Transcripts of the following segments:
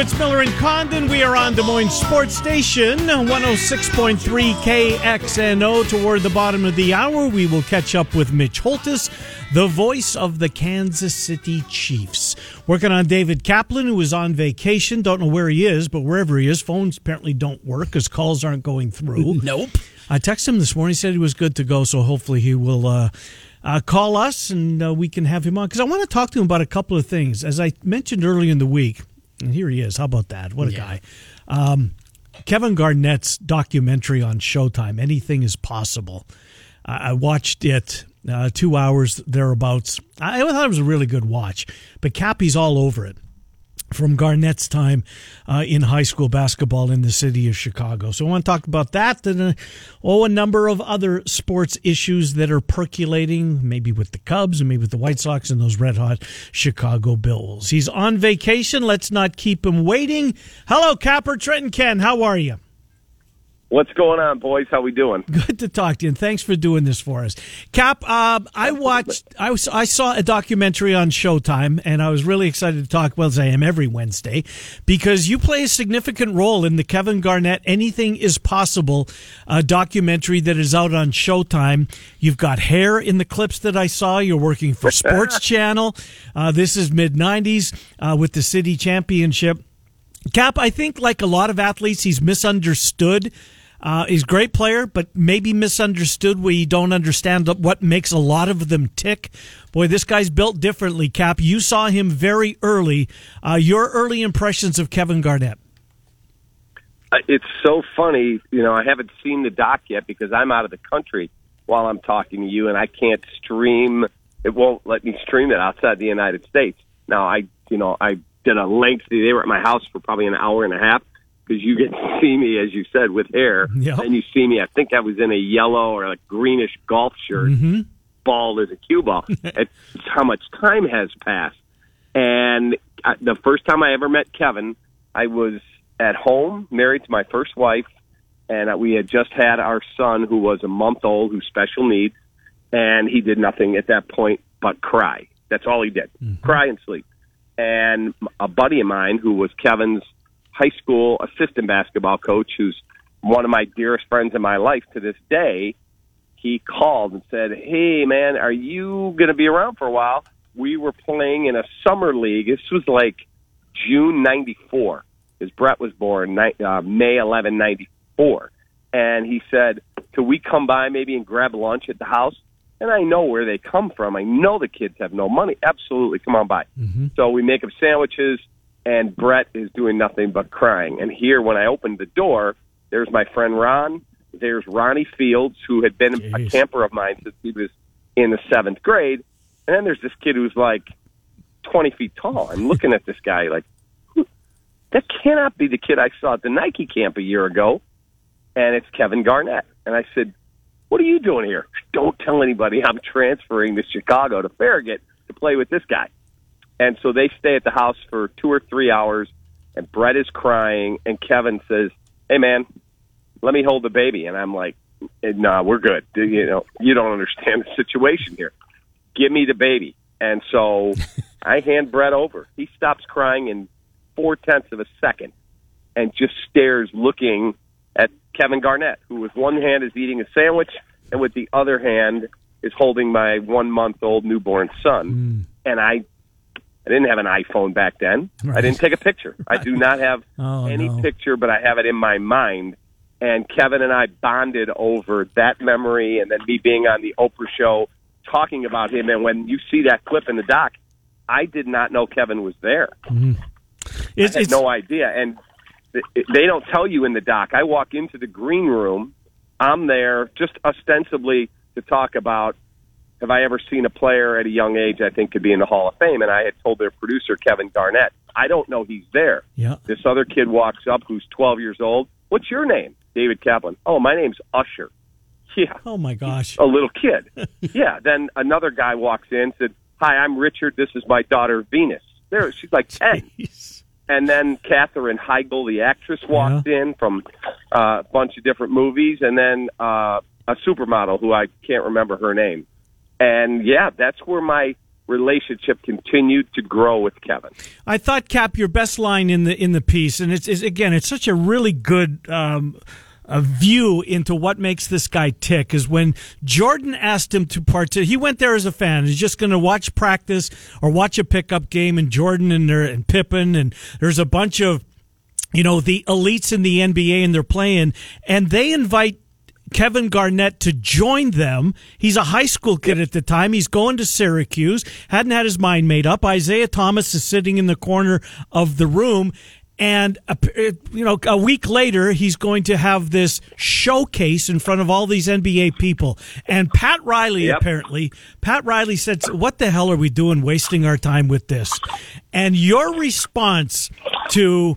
It's Miller and Condon. We are on Des Moines Sports Station, 106.3 KXNO. Toward the bottom of the hour, we will catch up with Mitch Holthus, the voice of the Kansas City Chiefs. Working on David Kaplan, who is on vacation. Don't know where he is, but wherever he is, phones apparently don't work because calls aren't going through. Nope. I texted him this morning. He said he was good to go, so hopefully he will uh, uh, call us and uh, we can have him on. Because I want to talk to him about a couple of things. As I mentioned early in the week, and here he is. How about that? What a Yeah. guy. Um, Kevin Garnett's documentary on Showtime, Anything is Possible. I I watched it uh, two hours thereabouts. I I thought it was a really good watch, but Cappy's all over it from Garnett's time uh, in high school basketball in the city of Chicago. So I want to talk about that and uh, oh, a number of other sports issues that are percolating, maybe with the Cubs and maybe with the White Sox and those red hot Chicago Bulls. He's on vacation. Let's not keep him waiting. Hello, Capper, Trenton Ken. How are you? What's going on, boys? How we doing? Good to talk to you, and thanks for doing this for us. Cap, uh, I watched, I, was, I saw a documentary on Showtime, and I was really excited to talk, well, as I am every Wednesday, because you play a significant role in the Kevin Garnett Anything is Possible uh, documentary that is out on Showtime. You've got hair in the clips that I saw. You're working for Sports Channel. Uh, this is mid 90s uh, with the city championship. Cap, I think like a lot of athletes, he's misunderstood. Uh, he's a great player, but maybe misunderstood We don't understand what makes a lot of them tick. Boy, this guy's built differently, Cap. You saw him very early. Uh, your early impressions of Kevin Garnett. Uh, It's so funny. You know, I haven't seen the doc yet because I'm out of the country while I'm talking to you, and I can't stream. It won't let me stream it outside the United States. Now, I, you know, I did a lengthy. They were at my house for probably an hour and a half because you get to see me, as you said, with hair. Yep. And you see me. I think I was in a yellow or a greenish golf shirt, mm-hmm. bald as a cue ball. it's how much time has passed. And I, the first time I ever met Kevin, I was at home, married to my first wife, and we had just had our son, who was a month old, who's special needs, and he did nothing at that point but cry. That's all he did, mm-hmm. cry and sleep. And a buddy of mine, who was Kevin's high school assistant basketball coach, who's one of my dearest friends in my life to this day, he called and said, "Hey, man, are you going to be around for a while?" We were playing in a summer league. This was like June '94, as Brett was born, uh, May 11, '94, and he said, "Could we come by maybe and grab lunch at the house?" And I know where they come from. I know the kids have no money. Absolutely, come on by. mhm So we make them sandwiches, and Brett is doing nothing but crying. And here, when I opened the door, there's my friend Ron. There's Ronnie Fields, who had been a camper of mine since he was in the seventh grade. And then there's this kid who's like 20 feet tall. I'm looking at this guy like, "Who- that cannot be the kid I saw at the Nike camp a year ago. And it's Kevin Garnett. And I said, what are you doing here? Don't tell anybody I'm transferring to Chicago to Farragut to play with this guy. And so they stay at the house for two or three hours, and Brett is crying, and Kevin says, "Hey, man, let me hold the baby." And I'm like, eh, "No, we're good. You know, you don't understand the situation here. Give me the baby." And so I hand Brett over. He stops crying in four tenths of a second, and just stares, looking at Kevin Garnett, who with one hand is eating a sandwich, and with the other hand is holding my one month old newborn son. Hmm. And I I didn't have an iPhone back then. I didn't take a picture. I do not have Oh, any no. picture, but I have it in my mind. And Kevin and I bonded over that memory and then me being on the Oprah show talking about him. And when you see that clip in the doc, I did not know Kevin was there. Mm-hmm. It's, I had it's, no idea. And they don't tell you in the doc. I walk into the green room. I'm there just ostensibly to talk about have I ever seen a player at a young age I think could be in the Hall of Fame? And I had told their producer, Kevin Garnett, I don't know he's there. Yeah. This other kid walks up who's 12 years old. What's your name? David Kaplan. Oh, my name's Usher. Yeah, Oh my gosh. a little kid. yeah. Then another guy walks in, said, Hi, I'm Richard. This is my daughter, Venus. There, she's like 10. Jeez. And then Katherine Heigl, the actress, walked in from uh, a bunch of different movies, and then uh, a supermodel who I can't remember her name. And yeah, that's where my relationship continued to grow with Kevin. I thought Cap your best line in the in the piece, and it's, it's again, it's such a really good um, a view into what makes this guy tick. Is when Jordan asked him to participate. He went there as a fan. He's just going to watch practice or watch a pickup game, and Jordan and there and Pippen, and there's a bunch of you know the elites in the NBA, and they're playing, and they invite Kevin Garnett to join them. He's a high school kid at the time. He's going to Syracuse, hadn't had his mind made up. Isaiah Thomas is sitting in the corner of the room. And, you know, a week later, he's going to have this showcase in front of all these NBA people. And Pat Riley, Yep. apparently, Pat Riley said, What the hell are we doing wasting our time with this? And your response to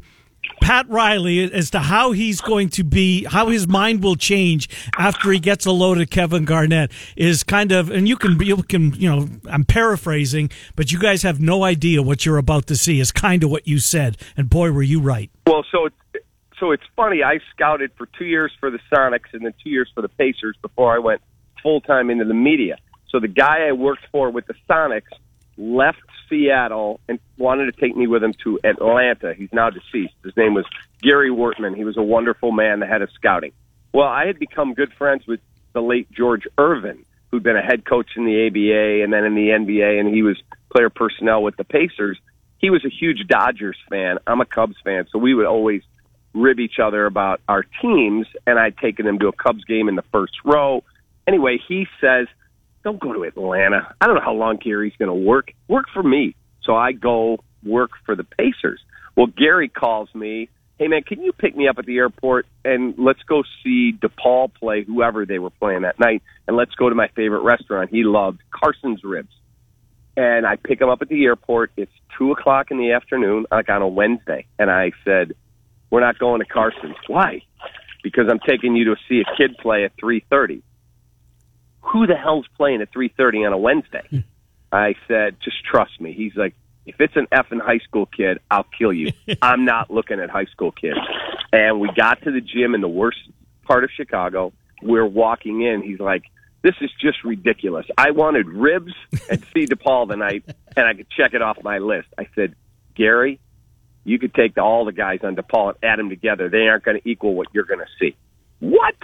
Pat Riley as to how he's going to be, how his mind will change after he gets a load of Kevin Garnett is kind of, and you can, you can, you know, I'm paraphrasing, but you guys have no idea what you're about to see is kind of what you said. And boy, were you right. Well, so it's so it's funny. I scouted for two years for the Sonics and then two years for the Pacers before I went full time into the media. So the guy I worked for with the Sonics left Seattle and wanted to take me with him to Atlanta. He's now deceased. His name was Gary Wortman. He was a wonderful man, the head of scouting. Well, I had become good friends with the late George Irvine, who'd been a head coach in the ABA and then in the NBA, and he was player personnel with the Pacers. He was a huge Dodgers fan. I'm a Cubs fan, so we would always rib each other about our teams, and I'd taken him to a Cubs game in the first row. Anyway, he says, Don't go to Atlanta. I don't know how long Gary's going to work. Work for me. So I go work for the Pacers. Well, Gary calls me, Hey, man, can you pick me up at the airport and let's go see DePaul play whoever they were playing that night, and let's go to my favorite restaurant. He loved Carson's Ribs and I pick him up at the airport. It's two o'clock in the afternoon, like on a Wednesday, and I said, "We're not going to Carson's. Why? Because I'm taking you to see a kid play at three thirty. Who the hell's playing at three thirty on a Wednesday? Hmm. I said, just trust me. He's like, if it's an effing high school kid, I'll kill you. I'm not looking at high school kids. And we got to the gym in the worst part of Chicago. We're walking in. He's like, this is just ridiculous. I wanted ribs and see DePaul tonight, and I could check it off my list. I said, Gary, you could take all the guys on DePaul and add them together. They aren't going to equal what you're going to see. What?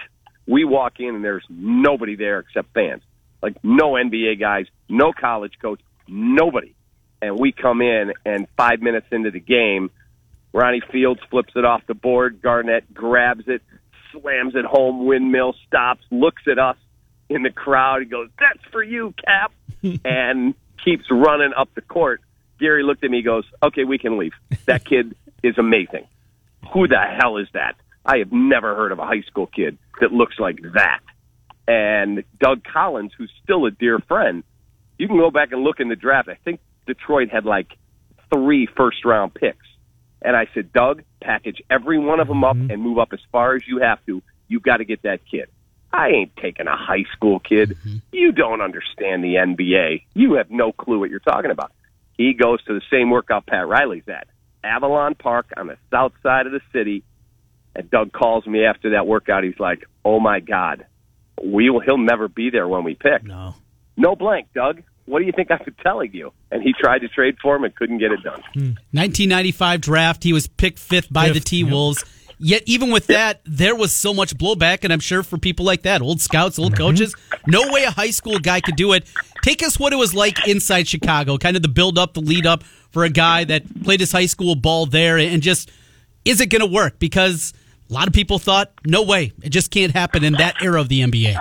We walk in and there's nobody there except fans. Like no NBA guys, no college coach, nobody. And we come in and five minutes into the game, Ronnie Fields flips it off the board. Garnett grabs it, slams it home, windmill, stops, looks at us in the crowd. He goes, That's for you, Cap. and keeps running up the court. Gary looked at me, goes, Okay, we can leave. That kid is amazing. Who the hell is that? I have never heard of a high school kid that looks like that. And Doug Collins, who's still a dear friend, you can go back and look in the draft. I think Detroit had like three first round picks. And I said, Doug, package every one of them up mm-hmm. and move up as far as you have to. You've got to get that kid. I ain't taking a high school kid. Mm-hmm. You don't understand the NBA. You have no clue what you're talking about. He goes to the same workout Pat Riley's at, Avalon Park on the south side of the city. And Doug calls me after that workout. He's like, "Oh my God, we will. He'll never be there when we pick." No. No blank, Doug. What do you think I'm telling you? And he tried to trade for him and couldn't get it done. 1995 draft, he was picked fifth by the Fifth, T yep. Wolves. Yet, even with that, there was so much blowback, and I'm sure for people like that, old scouts, old Mm-hmm. coaches, no way a high school guy could do it. Take us what it was like inside Chicago, kind of the build up, the lead up for a guy that played his high school ball there, and just is it going to work? Because a lot of people thought, no way, it just can't happen in that era of the NBA.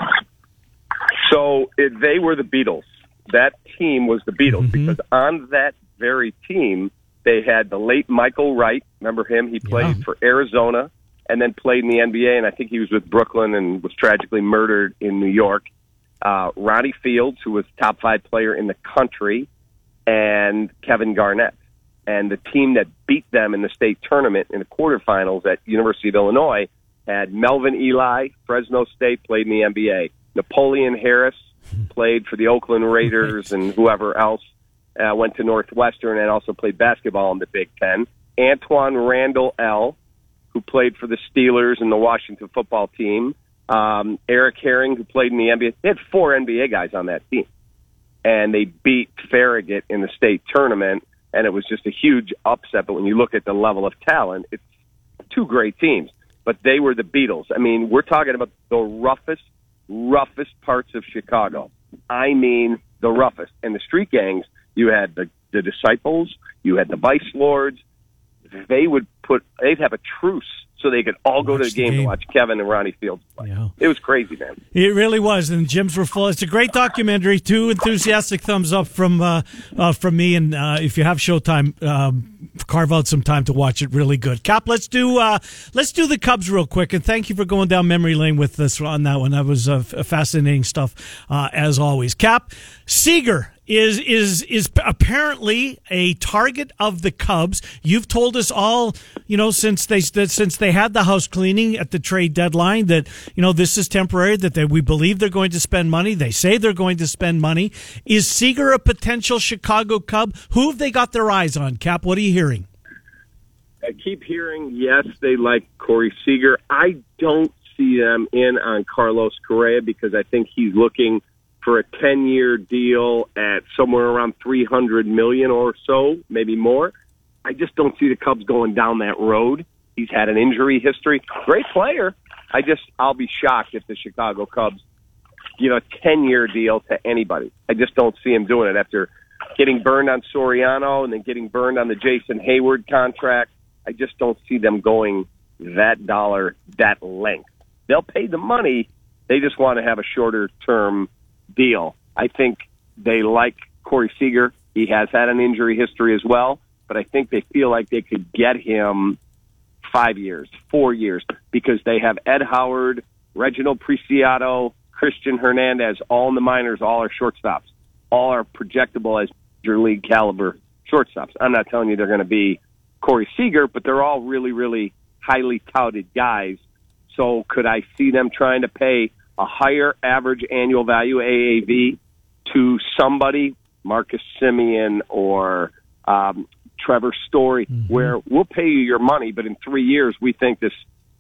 So it, they were the Beatles. That team was the Beatles because on that very team, They had the late Michael Wright. Remember him? He played for Arizona and then played in the NBA. And I think he was with Brooklyn and was tragically murdered in New York. Uh, Ronnie Fields, who was top five player in the country, and Kevin Garnett. And the team that beat them in the state tournament in the quarterfinals at University of Illinois had Melvin Ely, Fresno State, played in the NBA. Napoleon Harris played for the Oakland Raiders and whoever else uh, went to Northwestern and also played basketball in the Big Ten. Antwaan Randle El, who played for the Steelers and the Washington football team. Um, Eric Herring, who played in the NBA. They had four NBA guys on that team. And they beat Farragut in the state tournament, and it was just a huge upset. But when you look at the level of talent, it's two great teams. But they were the Beatles. I mean, we're talking about the roughest, roughest parts of Chicago. I mean, the roughest. And the street gangs, you had the, the Disciples, you had the Vice Lords. They would put, they'd have a truce so they could all go to Watch the the game, game. to watch Kevin and Ronnie Fields play. Yeah. It was crazy, man. It really was, and the gyms were full. It's a great documentary. Two enthusiastic thumbs up from uh, uh, from me. And uh, if you have Showtime, um, carve out some time to watch it. Really good. Cap, let's do uh, let's do the Cubs real quick. And thank you for going down memory lane with us on that one. That was uh, fascinating stuff uh, as always. Cap Seager is is is apparently a target of the Cubs. You've told us all, you know, since they since they had the house cleaning at the trade deadline that you know this is temporary. That they, we believe they're going to spend money. They say they're going to spend money. Is Seager a potential Chicago Cub? Who have they got their eyes on? Cap, what are you hearing? I keep hearing yes, they like Corey Seager. I don't see them in on Carlos Correa because I think he's looking for a ten-year deal at somewhere around three hundred million or so, maybe more. I just don't see the Cubs going down that road. He's had an injury history. Great player. I just I'll be shocked if the Chicago Cubs give a ten-year deal to anybody. I just don't see him doing it after getting burned on Soriano and then getting burned on the Jason Heyward contract. I just don't see them going that dollar, that length. They'll pay the money. They just want to have a shorter term deal. I think they like Corey Seager. He has had an injury history as well, but I think they feel like they could get him five years, four years, because they have Ed Howard, Reginald Preciado, Cristian Hernandez, all in the minors, all are shortstops. All are projectable as major league caliber shortstops. I'm not telling you they're going to be Corey Seager, but they're all really, really highly touted guys. So could I see them trying to pay a higher average annual value AAV to somebody, Marcus Semien or um, Trevor Story, where we'll pay you your money, but in three years we think this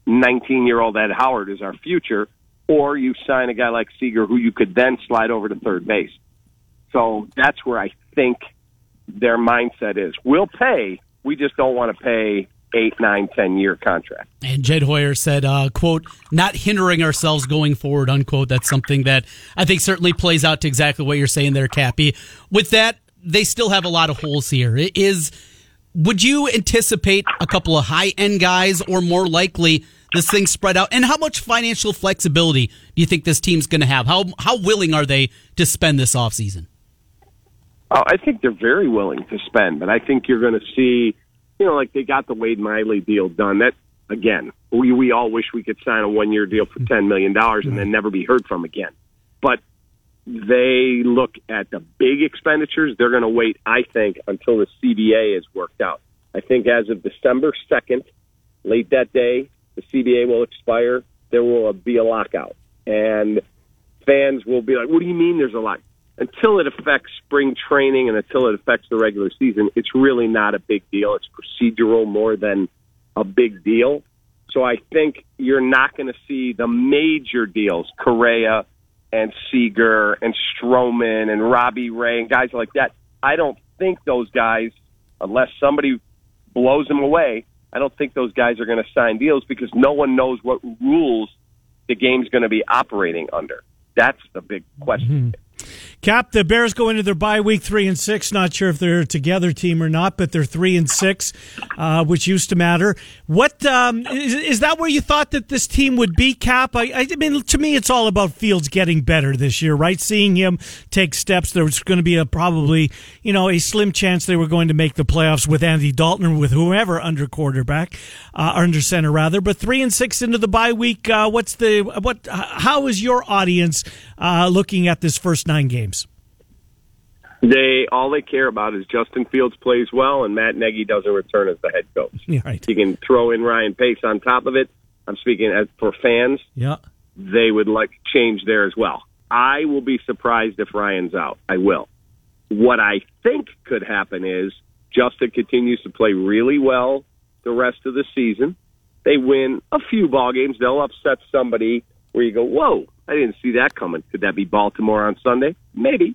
19 year old Ed Howard is our future, or you sign a guy like Seager who you could then slide over to third base. So that's where I think their mindset is. We'll pay, we just don't want to pay eight, nine, ten year contract. And Jed Hoyer said, uh, quote, not hindering ourselves going forward, unquote. That's something that I think certainly plays out to exactly what you're saying there, Cappy. With that, they still have a lot of holes here. It is, would you anticipate a couple of high end guys or more likely this thing spread out? And how much financial flexibility do you think this team's going to have? How, how willing are they to spend this offseason? Oh, I think they're very willing to spend, but I think you're going to see, you know, like they got the Wade Miley deal done. That again, we we all wish we could sign a one year deal for ten million dollars and then never be heard from again. But they look at the big expenditures. They're going to wait, I think, until the CBA is worked out. I think as of December second, late that day, the CBA will expire. There will be a lockout, and fans will be like, "What do you mean there's a lock?" Until it affects spring training and until it affects the regular season, it's really not a big deal. It's procedural more than a big deal. So I think you're not going to see the major deals, Correa and Seager and Stroman and Robbie Ray and guys like that. I don't think those guys, unless somebody blows them away, I don't think those guys are going to sign deals because no one knows what rules the game's going to be operating under. That's the big question. Mm-hmm. Cap, the Bears go into their bye week three and six. Not sure if they're a together team or not, but they're three and six, uh, which used to matter. What um, is, is that where you thought that this team would be, Cap? I, I mean, to me, it's all about Fields getting better this year, right? Seeing him take steps. There was going to be a probably, you know, a slim chance they were going to make the playoffs with Andy Dalton or with whoever under quarterback, uh, under center rather. But three and six into the bye week. Uh, what's the what? How is your audience uh, looking at this first nine games? They all they care about is Justin Fields plays well and Matt Nagy doesn't return as the head coach. Yeah, right. You can throw in Ryan Pace on top of it. I'm speaking as for fans. Yeah. They would like change there as well. I will be surprised if Ryan's out. I will. What I think could happen is Justin continues to play really well the rest of the season. They win a few ball games. They'll upset somebody where you go, "Whoa, I didn't see that coming." Could that be Baltimore on Sunday? Maybe.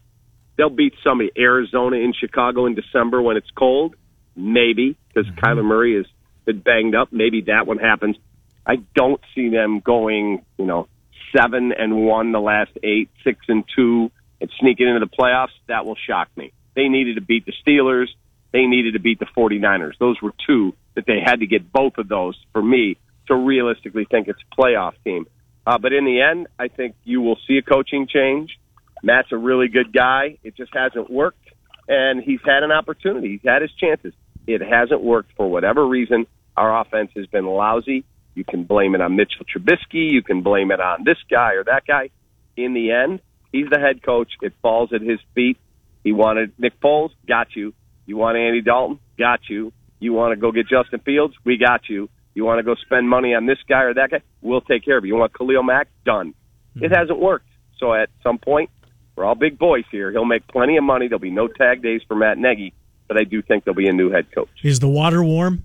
They'll beat somebody, Arizona in Chicago in December when it's cold. Maybe because Kyler Murray has been banged up. Maybe that one happens. I don't see them going, you know, seven and one the last eight, six and two, and sneaking into the playoffs. That will shock me. They needed to beat the Steelers. They needed to beat the 49ers. Those were two that they had to get both of those for me to realistically think it's a playoff team. Uh, but in the end, I think you will see a coaching change. Matt's a really good guy. It just hasn't worked, and he's had an opportunity. He's had his chances. It hasn't worked for whatever reason. Our offense has been lousy. You can blame it on Mitchell Trubisky. You can blame it on this guy or that guy. In the end, he's the head coach. It falls at his feet. He wanted Nick Foles, got you. You want Andy Dalton, got you. You want to go get Justin Fields, we got you. You want to go spend money on this guy or that guy, we'll take care of you. You want Khalil Mack, done. It mm-hmm. hasn't worked. So at some point, we're all big boys here. He'll make plenty of money. There'll be no tag days for Matt Nagy, but I do think there'll be a new head coach. Is the water warm?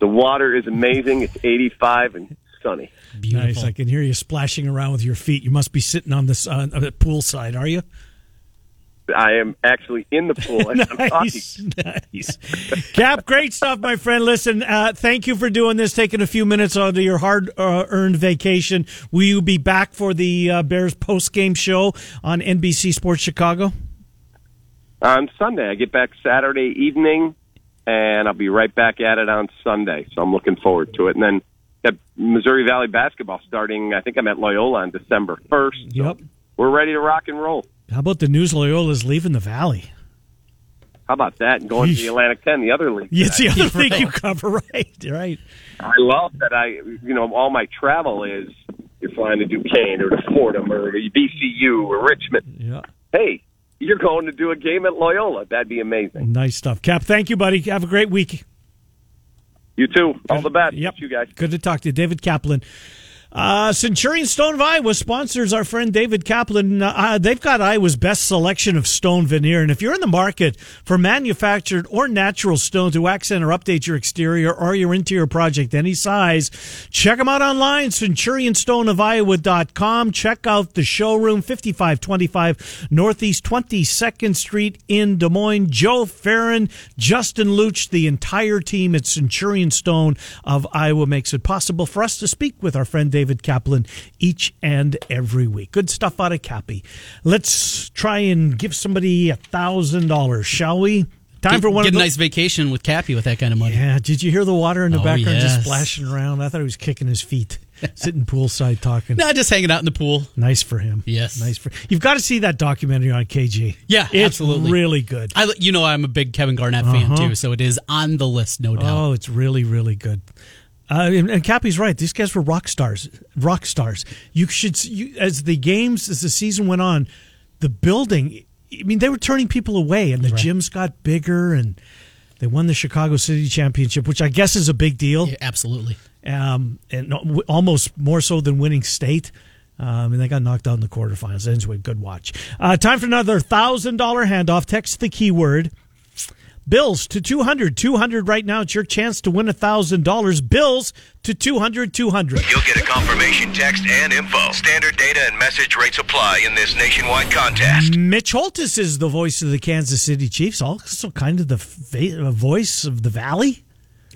The water is amazing. It's 85 and sunny. Beautiful. Nice. I can hear you splashing around with your feet. You must be sitting on this uh, on the pool are you? I am actually in the pool and I'm talking. nice, nice. Cap, great stuff, my friend. Listen, uh, thank you for doing this, taking a few minutes out of your hard-earned vacation. Will you be back for the uh, Bears post-game show on NBC Sports Chicago? on Sunday. I get back Saturday evening, and I'll be right back at it on Sunday. So I'm looking forward to it. And then got Missouri Valley basketball starting. I think I'm at Loyola on December 1st. So Yep. we're ready to rock and roll. How about the news Loyola's leaving the Valley? How about that? And going to the Atlantic 10, the other league. Yeah, it's the other thing Right. you cover, right? Right. I love that I, you know, all my travel is you're flying to Duquesne or to Fordham or to VCU or Richmond. Yeah. Hey, you're going to do a game at Loyola. That'd be amazing. Nice stuff. Cap, thank you, buddy. Have a great week. You too. All the best. Yep. You guys. Good to talk to you. David Kaplan. Uh, Centurion Stone of Iowa sponsors our friend David Kaplan. Uh, they've got Iowa's best selection of stone veneer. And if you're in the market for manufactured or natural stone to accent or update your exterior or your interior project any size, check them out online, centurionstoneofiowa.com. Check out the showroom, 5525 Northeast 22nd Street in Des Moines. Joe Farron, Justin Luch, the entire team at Centurion Stone of Iowa makes it possible for us to speak with our friend David Kaplan each and every week. Good stuff out of Cappy. Let's try and give somebody a thousand dollars, shall we? Time for one Get of a nice vacation with Cappy with that kind of money. yeah, did you hear the water in the Oh, background just splashing around? I thought he was kicking his feet, sitting poolside talking. Nah, just hanging out in the pool. Nice for him. Yes. nice for you've got to see that documentary on KG. Yeah, it's absolutely. really good. I, you know, I'm a big Kevin Garnett fan uh-huh. too, so it is on the list, no doubt. Oh, it's really, really good. Uh, and, and Cappy's right. These guys were rock stars. Rock stars. You should, you, as the games, as the season went on, the building. I mean, they were turning people away, and the gyms got bigger, and they won the Chicago City Championship, which I guess is a big deal, Yeah, absolutely. um, and no- almost more so than winning state. Um, and they got knocked out in the quarterfinals. Anyway, good watch. Uh, time for another thousand dollar handoff. Text the keyword Bills to 200. 200 right now. It's your chance to win $1,000. Bills to 200. 200. You'll get a confirmation text and info. Standard data and message rates apply in this nationwide contest. Mitch Holthus is the voice of the Kansas City Chiefs, also kind of the fa- voice of the Valley.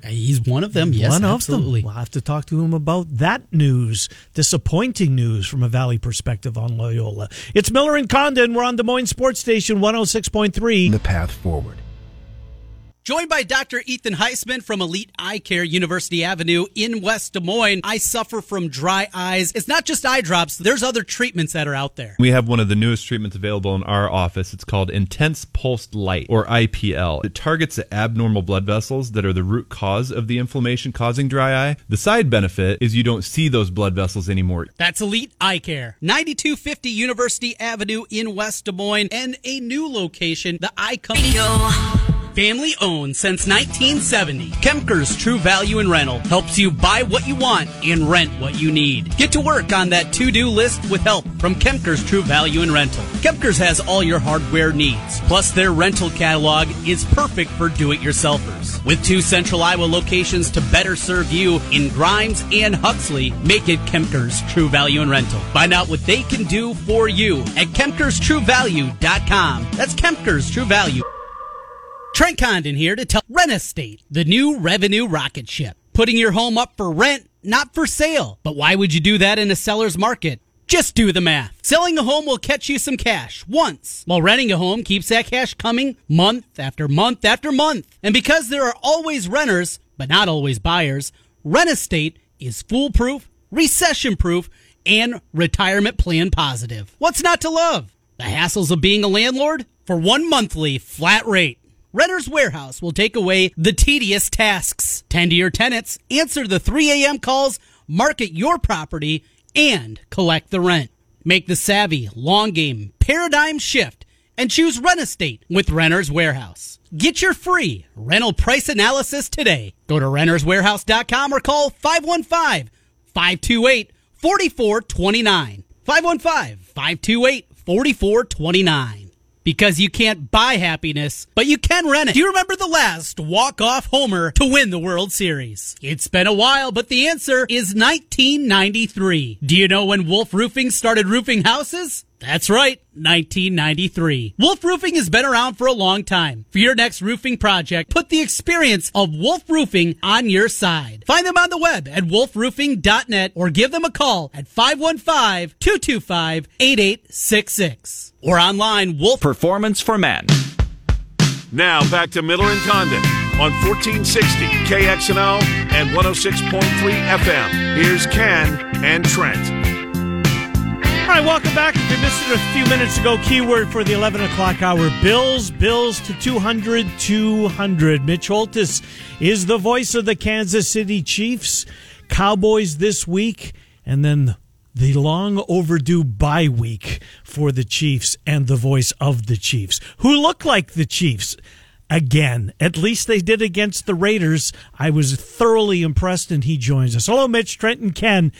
He's one of them. Yes, One of absolutely. them. We'll have to talk to him about that news, disappointing news from a Valley perspective on Loyola. It's Miller and Condon. We're on Des Moines Sports Station 106.3. the path forward. Joined by Dr. Ethan Heisman from Elite Eye Care, University Avenue in West Des Moines. I suffer from dry eyes. It's not just eye drops, there's other treatments that are out there. We have one of the newest treatments available in our office. It's called Intense Pulsed Light, or IPL. It targets the abnormal blood vessels that are the root cause of the inflammation causing dry eye. The side benefit is you don't see those blood vessels anymore. That's Elite Eye Care, 9250 University Avenue in West Des Moines, and a new location, the Eye Company. Family owned since 1970. Kemker's True Value in Rental helps you buy what you want and rent what you need. Get to work on that to-do list with help from Kemker's True Value in Rental. Kemker's has all your hardware needs. Plus their rental catalog is perfect for do-it-yourselfers. With two central Iowa locations to better serve you in Grimes and Huxley, make it Kemker's True Value in Rental. Find out what they can do for you at KemkersTrueValue.com. That's Kemker's True Value. Trent Condon here to tell Rent Estate, the new revenue rocket ship. Putting your home up for rent, not for sale. But why would you do that in a seller's market? Just do the math. Selling a home will catch you some cash once, while renting a home keeps that cash coming month after month after month. And because there are always renters, but not always buyers, Rent Estate is foolproof, recession proof, and retirement plan positive. What's not to love? The hassles of being a landlord? For one monthly flat rate. Renter's Warehouse will take away the tedious tasks. Tend to your tenants, answer the 3 a.m. calls, market your property, and collect the rent. Make the savvy, long game, paradigm shift and choose Rent Estate with Renter's Warehouse. Get your free rental price analysis today. Go to renterswarehouse.com or call 515 528 4429. 515 528 4429. Because you can't buy happiness, but you can rent it. Do you remember the last walk-off homer to win the World Series? It's been a while, but the answer is 1993. Do you know when Wolf Roofing started roofing houses? That's right, 1993. Wolf Roofing has been around for a long time. For your next roofing project, put the experience of Wolf Roofing on your side. Find them on the web at wolfroofing.net or give them a call at 515-225-8866 or online wolf Performance for men. Now back to Miller and Condon on 1460 KXNO and 106.3 FM. Here's Ken and Trent. All right, welcome back. If you missed it a few minutes ago, keyword for the 11 o'clock hour Bills, Bills to 200, 200. Mitch Holthus is the voice of the Kansas City Chiefs. Cowboys this week, and then the long overdue bye week for the Chiefs and the voice of the Chiefs, who look like the Chiefs again. At least they did against the Raiders. I was thoroughly impressed, and he joins us. Hello, Mitch, Trent, and Ken.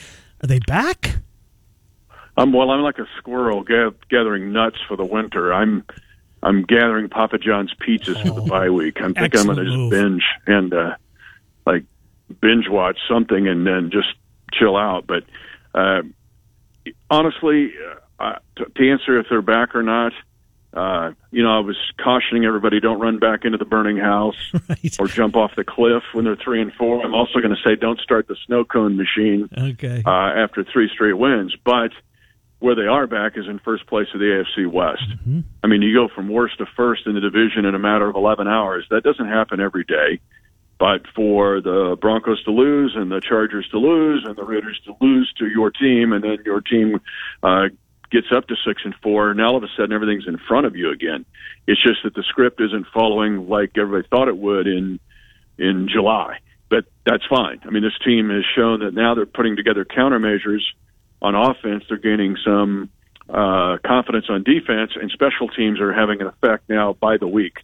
Are they back? I'm well. I'm like a squirrel ga- gathering nuts for the winter. I'm I'm gathering Papa John's pizzas for the bye week. I'm thinking I'm going to move. just binge and uh, like binge watch something and then just chill out. But uh, honestly, uh, to, to answer if they're back or not, uh, you know, I was cautioning everybody don't run back into the burning house Right. or jump off the cliff when they're three and four. I'm also going to say don't start the snow cone machine Okay. uh, after three straight wins. But where they are back is in first place of the AFC West. I mean, you go from worst to first in the division in a matter of 11 hours. That doesn't happen every day. But for the Broncos to lose and the Chargers to lose and the Raiders to lose to your team, and then your team uh, gets up to six and four, now all of a sudden everything's in front of you again. It's just that the script isn't following like everybody thought it would in in July. But that's fine. I mean, this team has shown that now they're putting together countermeasures on offense. They're gaining some uh, confidence on defense, and special teams are having an effect now by the week.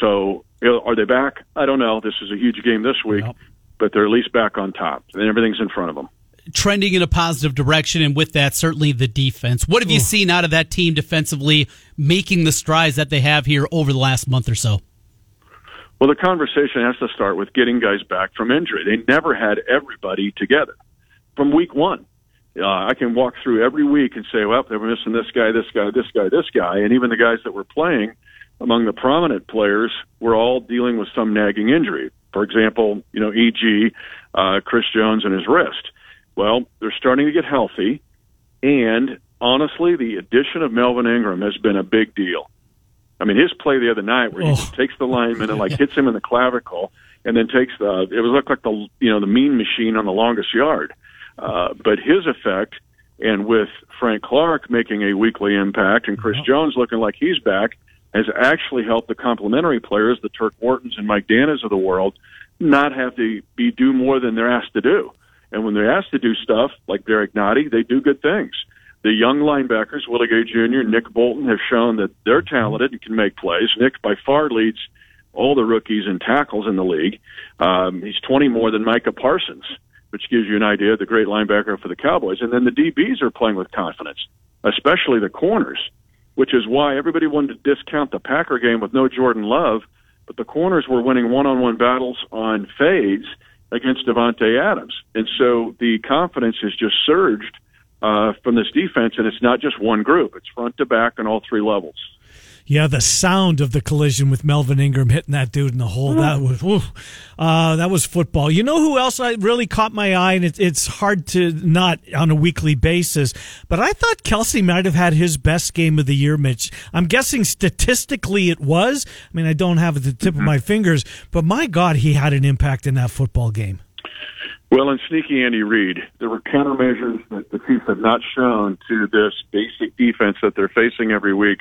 So, you know, are they back? I don't know. This is a huge game this week, Yep. but they're at least back on top, and everything's in front of them. trending in a positive direction, and with that, certainly the defense. What have you seen out of that team defensively, making the strides that they have here over the last month or so? Well, the conversation has to start with getting guys back from injury. They never had everybody together from week one. Uh, I can walk through every week and say, well, they were missing this guy, this guy, this guy, this guy, and even the guys that were playing among the prominent players were all dealing with some nagging injury. For example, you know, e.g., uh, Chris Jones and his wrist. Well, they're starting to get healthy, and honestly, the addition of Melvin Ingram has been a big deal. I mean, his play the other night where he Oh. takes the lineman and like hits him in the clavicle, and then takes the it was looked like the you know the mean machine on the longest yard. Uh, but his effect, and with Frank Clark making a weekly impact, and Chris Jones looking like he's back, has actually helped the complementary players, the Turk Whartons and Mike Dannas of the world, not have to be do more than they're asked to do. And when they're asked to do stuff like Derrick Nnadi, they do good things. The young linebackers, Willie Gay Jr., Nick Bolton, have shown that they're talented and can make plays. Nick by far leads all the rookies in tackles in the league. Um, he's 20 more than Micah Parsons, which gives you an idea of the great linebacker for the Cowboys. And then the DBs are playing with confidence, especially the corners, which is why everybody wanted to discount the Packer game with no Jordan Love, but the corners were winning one-on-one battles on fades against Davante Adams. And so the confidence has just surged uh, from this defense, and it's not just one group; it's front to back on all three levels. Yeah, the sound of the collision with Melvin Ingram hitting that dude in the hole. That was whew, uh, that was football. You know who else I really caught my eye, and it, it's hard to not on a weekly basis. But I thought Kelce might have had his best game of the year, Mitch. I'm guessing statistically it was. I mean, I don't have it at the tip of my fingers, but my God, he had an impact in that football game. Well, in sneaky Andy Reid, there were countermeasures that the Chiefs have not shown to this basic defense that they're facing every week,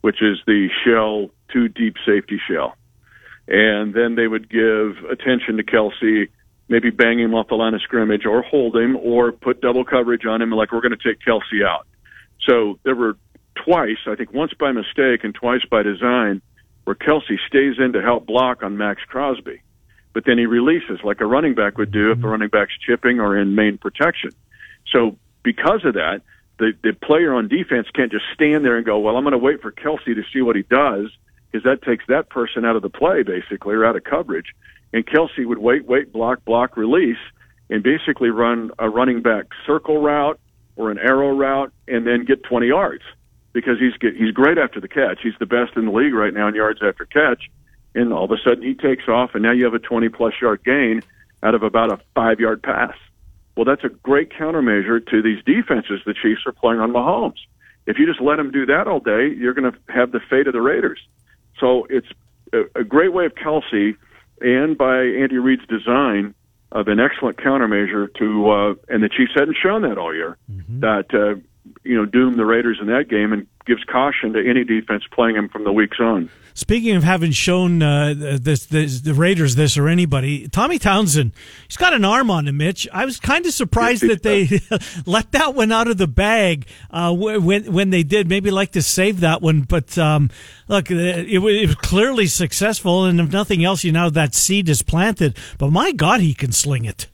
which is the shell, two deep safety shell. And then they would give attention to Kelce, maybe bang him off the line of scrimmage or hold him or put double coverage on him, like we're going to take Kelce out. So there were twice, I think once by mistake and twice by design, where Kelce stays in to help block on Maxx Crosby but then he releases like a running back would do if the mm-hmm. running back's chipping or in main protection. So because of that, the the player on defense can't just stand there and go, "Well, I'm going to wait for Kelce to see what he does," because that takes that person out of the play basically or out of coverage. And Kelce would wait, wait, block, block, release, and basically run a running back circle route or an arrow route, and then get 20 yards because he's get, he's great after the catch. He's the best in the league right now in yards after catch and all of a sudden he takes off, and now you have a 20 plus yard gain out of about a five yard pass. Well, that's a great countermeasure to these defenses the Chiefs are playing on Mahomes. If you just let him do that all day, you're going to have the fate of the Raiders. So it's a, a great way of Kelce and by Andy Reid's design of an excellent countermeasure to, uh, and the Chiefs hadn't shown that all year, that, uh, you know, doom the Raiders in that game and gives caution to any defense playing them from the weeks on. Speaking of having shown uh, this, this, the Raiders this or anybody, Tommy Townsend, he's got an arm on him, Mitch. I was kind of surprised that they let that one out of the bag uh, when when they did. Maybe like to save that one, but um, look, uh, it, it was clearly successful, and if nothing else, you know that seed is planted. But my God, he can sling it.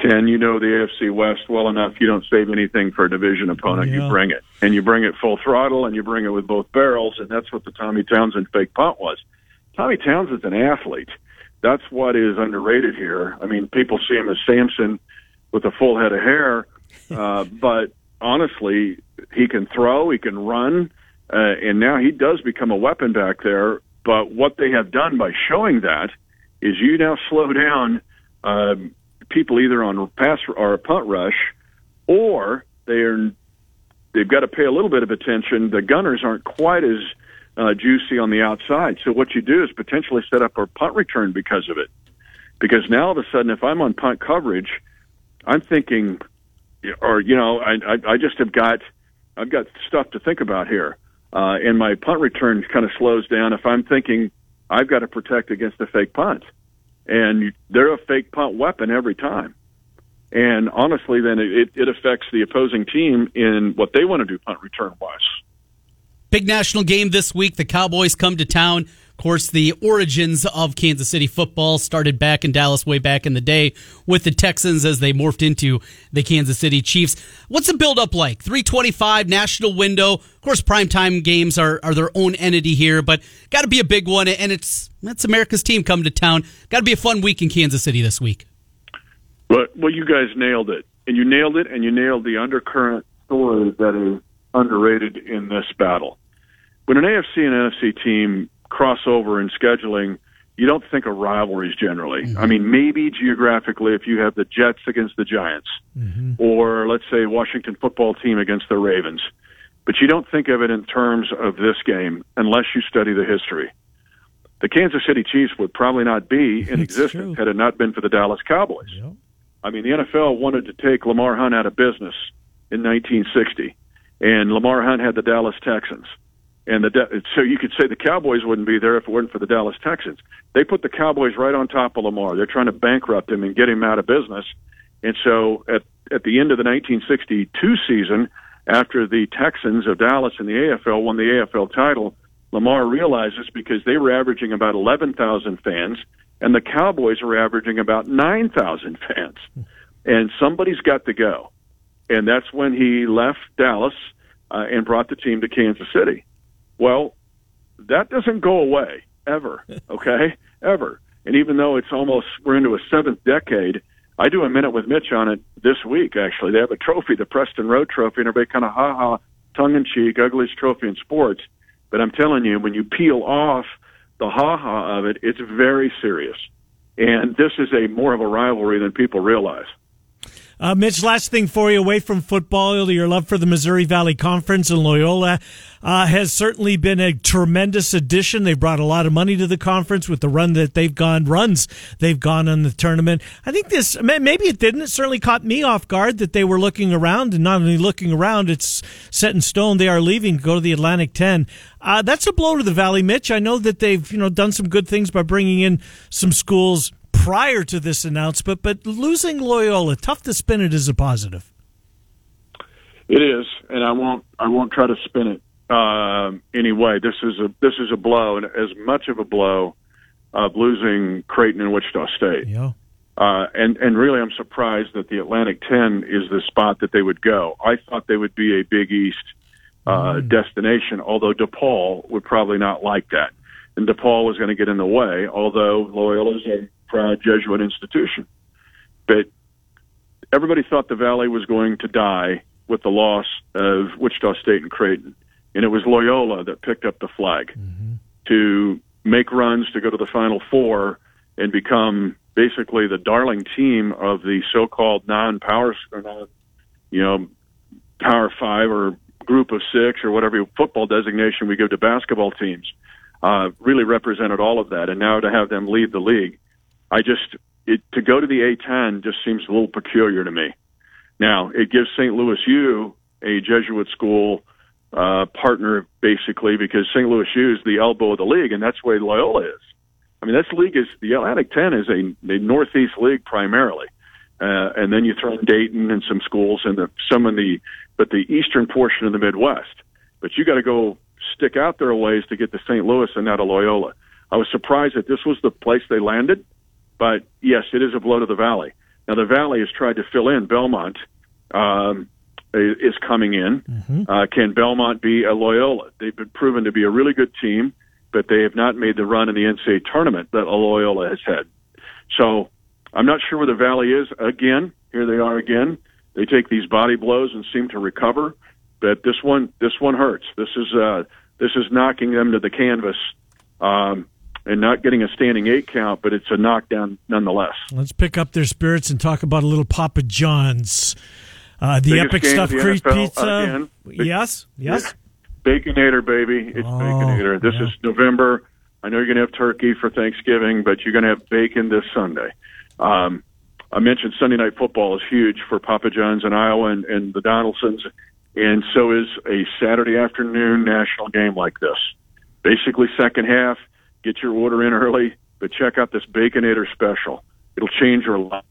Ken, you know the AFC West well enough. You don't save anything for a division opponent. Yeah. You bring it, and you bring it full throttle, and you bring it with both barrels, and that's what the Tommy Townsend fake punt was. Tommy Townsend's an athlete. That's what is underrated here. I mean, people see him as Samson with a full head of hair, uh, but honestly, he can throw, he can run, uh, and now he does become a weapon back there. But what they have done by showing that is you now slow down um, people either on pass or a punt rush, or they're they've got to pay a little bit of attention. The gunners aren't quite as uh, juicy on the outside. So what you do is potentially set up a punt return because of it. Because now all of a sudden, if I'm on punt coverage, I'm thinking, or you know, I I, I just have got I've got stuff to think about here, uh, and my punt return kind of slows down if I'm thinking I've got to protect against a fake punt, and they're a fake punt weapon every time. And honestly, then it, it affects the opposing team in what they want to do punt return wise. Big national game this week. The Cowboys come to town. Of course, the origins of Kansas City football started back in Dallas way back in the day with the Texans as they morphed into the Kansas City Chiefs. What's the build up like? 325 national window. Of course, primetime games are, are their own entity here, but got to be a big one. And it's, that's America's team coming to town. Got to be a fun week in Kansas City this week. But well, you guys nailed it, and you nailed it, and you nailed the undercurrent story that is underrated in this battle. When an AFC and NFC team cross over in scheduling, you don't think of rivalries generally. Mm-hmm. I mean, maybe geographically if you have the Jets against the Giants, mm-hmm. or let's say Washington football team against the Ravens, but you don't think of it in terms of this game unless you study the history. The Kansas City Chiefs would probably not be in It's existence true. had it not been for the Dallas Cowboys. I mean, the NFL wanted to take Lamar Hunt out of business in 1960, and Lamar Hunt had the Dallas Texans. And the so you could say the Cowboys wouldn't be there if it weren't for the Dallas Texans. They put the Cowboys right on top of Lamar. They're trying to bankrupt him and get him out of business. And so at at the end of the 1962 season, after the Texans of Dallas in the AFL won the AFL title, Lamar realizes because they were averaging about 11,000 fans and the Cowboys were averaging about 9,000 fans. And somebody's got to go. And that's when he left Dallas uh, and brought the team to Kansas City. Well, that doesn't go away ever, okay? ever. And even though it's almost we're into a seventh decade, I do a minute with Mitch on it this week. Actually, they have a trophy, the Preston Road Trophy, and everybody kind of ha ha, tongue in cheek, ugliest trophy in sports. But I'm telling you, when you peel off the ha ha of it, it's very serious. And this is a more of a rivalry than people realize. Uh, Mitch, last thing for you away from football, your love for the Missouri Valley Conference and Loyola uh, has certainly been a tremendous addition. They've brought a lot of money to the conference with the run that they've gone, runs they've gone on the tournament. I think this, may- maybe it didn't. It certainly caught me off guard that they were looking around and not only looking around, it's set in stone. They are leaving to go to the Atlantic 10. Uh, that's a blow to the Valley, Mitch. I know that they've, you know, done some good things by bringing in some schools prior to this announcement, but losing Loyola, tough to spin it as a positive. It is, and I won't. I won't try to spin it um, anyway. This is a this is a blow, and as much of a blow of losing Creighton and Wichita State. Yeah. Uh, and and really, I'm surprised that the Atlantic 10 is the spot that they would go. I thought they would be a Big East uh, destination, although DePaul would probably not like that. And DePaul was going to get in the way, although Loyola is a proud Jesuit institution. But everybody thought the Valley was going to die with the loss of Wichita State and Creighton. And it was Loyola that picked up the flag to make runs to go to the Final Four and become basically the darling team of the so-called non-power, or non, you know, Power Five or Group of Six or whatever football designation we give to basketball teams. Uh, really represented all of that, and now to have them leave the league, I just it, to go to the A10 just seems a little peculiar to me. Now it gives St. Louis U a Jesuit school uh, partner basically because St. Louis U is the elbow of the league, and that's where Loyola is. I mean, this league is the Atlantic 10 is a, a Northeast league primarily, uh, and then you throw in Dayton and some schools and the, some in the but the eastern portion of the Midwest. But you got to go stick out their ways to get to St. Louis and not to Loyola. I was surprised that this was the place they landed, but yes, it is a blow to the Valley. Now the Valley has tried to fill in Belmont. Um, is coming in. Uh, can Belmont be a Loyola? They've been proven to be a really good team, but they have not made the run in the NCAA tournament that a Loyola has had. So I'm not sure where the Valley is. Again, here they are again. They take these body blows and seem to recover, but this one, this one hurts. This is uh, this is knocking them to the canvas. Um, and not getting a standing eight count, but it's a knockdown nonetheless. Let's pick up their spirits and talk about a little Papa John's. Uh, the Biggest epic stuff, the NFL pizza. again. Yes, yes. Baconator, baby. It's Oh, Baconator. This yeah. is November. I know you're going to have turkey for Thanksgiving, but you're going to have bacon this Sunday. Um, I mentioned Sunday night football is huge for Papa John's in Iowa and, and the Donaldsons, and so is a Saturday afternoon national game like this. Basically, second half, get your order in early, but check out this Baconator special. It'll change your life.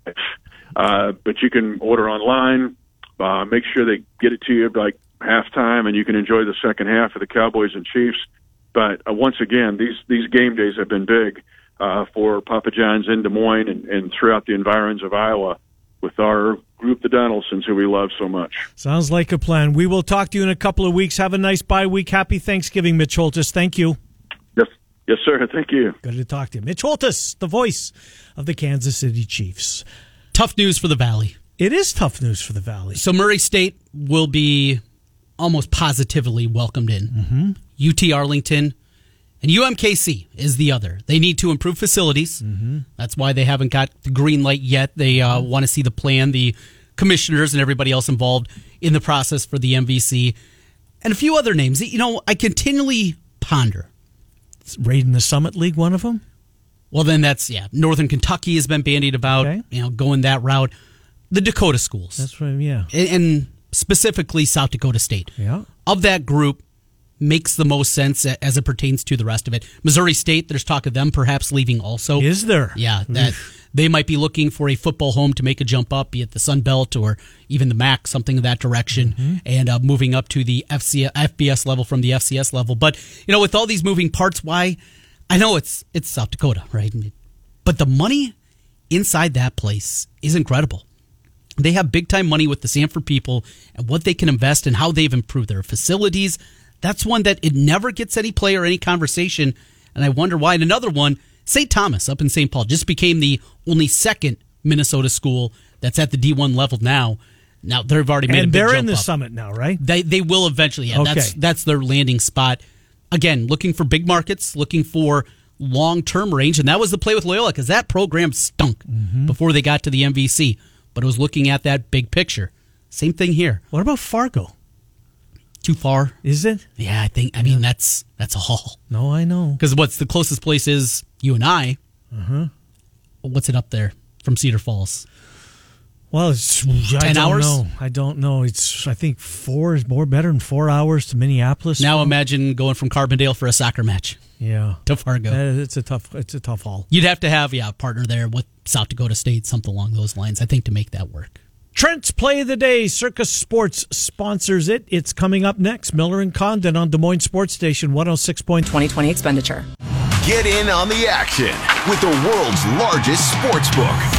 Uh, but you can order online. Uh, make sure they get it to you by halftime, and you can enjoy the second half of the Cowboys and Chiefs. But uh, once again, these these game days have been big uh, for Papa John's in Des Moines and, and throughout the environs of Iowa with our group, the Donaldsons, who we love so much. Sounds like a plan. We will talk to you in a couple of weeks. Have a nice bye week. Happy Thanksgiving, Mitch Holthus. Thank you. Yes, yes, sir. Thank you. Good to talk to you. Mitch Holthus, the voice of the Kansas City Chiefs. Tough news for the Valley. It is tough news for the Valley. So Murray State will be almost positively welcomed in. UT Arlington And UMKC is the other. They need to improve facilities. Mm-hmm. That's why they haven't got the green light yet. They uh, want to see the plan, the commissioners and everybody else involved in the process for the MVC, and a few other names. You know, I continually ponder. Raiding the Summit League, one of them. Well, then that's yeah. Northern Kentucky has been bandied about. Okay. You know, going that route. The Dakota schools, That's right. Yeah. and, specifically South Dakota State. Yeah. Of that group, makes the most sense as it pertains to the rest of it. Missouri State, there's talk of them perhaps leaving also. Is there? Yeah, that they might be looking for a football home to make a jump up, be it the Sun Belt or even the MAC, something in that direction, and uh, moving up to the FC, FBS level from the FCS level. But you know, with all these moving parts, why? I know it's it's South Dakota, right? But the money inside that place is incredible. They have big time money with the Sanford people and what they can invest and how they've improved their facilities. That's one that it never gets any play or any conversation. And I wonder why. And another one, St. Thomas up in St. Paul just became the only second Minnesota school that's at the D1 level now. Now they've already made a And they're in the up. Summit now, right? They they will eventually. Yeah, that's that's their landing spot. Again, looking for big markets, looking for long term range, and that was the play with Loyola because that program stunk Mm-hmm. before they got to the MVC. But it was looking at that big picture. Same thing here. What about Fargo? Too far? Is it? Yeah, I think. I mean, that's that's a haul No, I know. because what's the closest place is you and I. Uh-huh. What's it up there from Cedar Falls? Well, it's I 10 don't hours? know. I don't know. It's I think four is more better than four hours to Minneapolis. Now imagine going from Carbondale for a soccer match yeah, to Fargo. It's a tough. It's a tough haul. You'd have to have yeah a partner there with South Dakota State, something along those lines. I think to make that work. Trent's Play of the Day, Circa Sports sponsors it. It's coming up next. Miller and Condon on Des Moines Sports Station 106.20. 2020 expenditure. Get in on the action with the world's largest sports book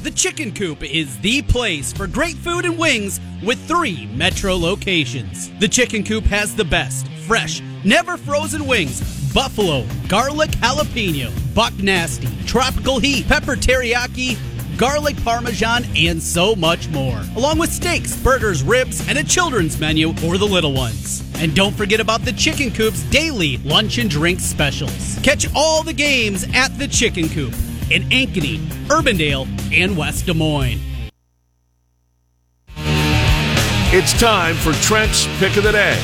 The Chicken Coop is the place for great food and wings with three metro locations. The Chicken Coop has the best, fresh, never frozen wings buffalo, garlic jalapeno, buck nasty, tropical heat, pepper teriyaki, garlic parmesan, and so much more. Along with steaks, burgers, ribs, and a children's menu for the little ones. And don't forget about the Chicken Coop's daily lunch and drink specials. Catch all the games at the Chicken Coop in Ankeny, Urbandale, and West Des Moines. It's time for Trent's Pick of the Day.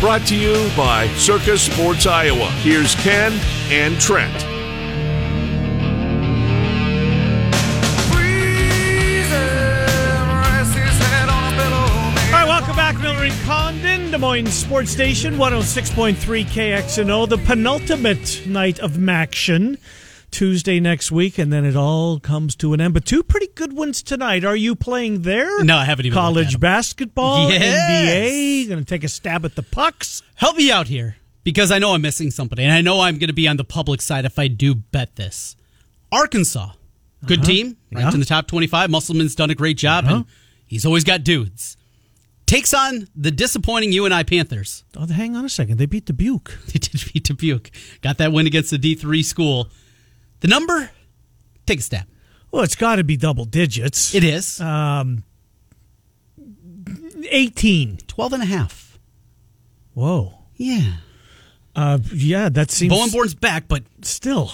Brought to you by Circa Sports Iowa. Here's Ken and Trent. All right, welcome back, Miller Condon, Des Moines Sports Station 106.3 KXNO, the penultimate night of MACtion. Tuesday next week, and then it all comes to an end. But two pretty good ones tonight. Are you playing there? No, I haven't even College basketball, Yes. NBA. Going to take a stab at the pucks. Help me out here because I know I'm missing somebody, and I know I'm going to be on the public side if I do bet this. Arkansas, good uh-huh. team, ranked Yeah. in the top 25. Musselman's done a great job, and uh-huh. he's always got dudes. Takes on the disappointing UNI Panthers. Oh, hang on a second. They beat Dubuque. They did beat Dubuque. Got that win against the D3 school. The number, take a stab. Well, it's got to be double digits. It is Um, 18. 12 and a half. Whoa. Yeah. Uh, yeah, that seems Bowen Born's back, but still.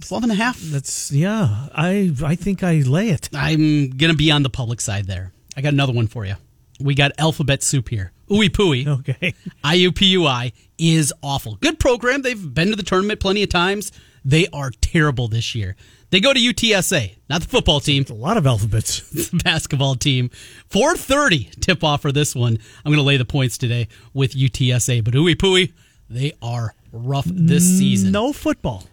12 and a half. That's yeah. I I think I lay it. I'm going to be on the public side there. I got another one for you. We got alphabet soup here. Ooey pooey. Okay. IUPUI is awful. Good program. They've been to the tournament plenty of times. They are terrible this year. They go to UTSA, not the football team, A lot of alphabets. the basketball team. 430 tip off for this one. I'm going to lay the points today with UTSA, but ooey pooey, they are rough this season. No football.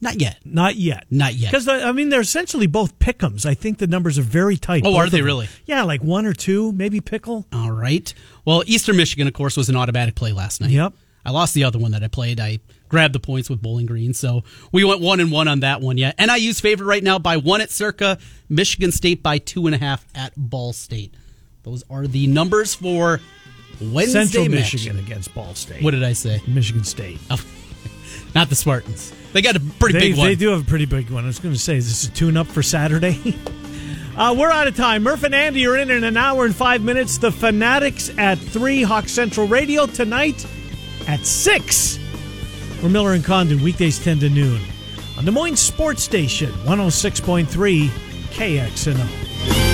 Not yet. Not yet. Not yet. Because I mean, they're essentially both pickums. I think the numbers are very tight. Oh, are they really? Yeah, like one or two, maybe pickle. All right. Well, Eastern Michigan, of course, was an automatic play last night. Yep. I lost the other one that I played. I grabbed the points with Bowling Green, so we went one and one on that one. Yeah, NIU's favorite right now by one at Circa, Michigan State by two and a half at Ball State. Those are the numbers for Wednesday Central match. Michigan against Ball State. What did I say? Michigan State. Oh, not the Spartans. They got a pretty they, big one. They do have a pretty big one. I was going to say, is this a tune up for Saturday? uh, we're out of time. Murph and Andy are in in an hour and five minutes. The Fanatics at 3, Hawk Central Radio tonight at 6. We're Miller and Condon, weekdays 10 to noon. On Des Moines Sports Station, 106.3 KXNO.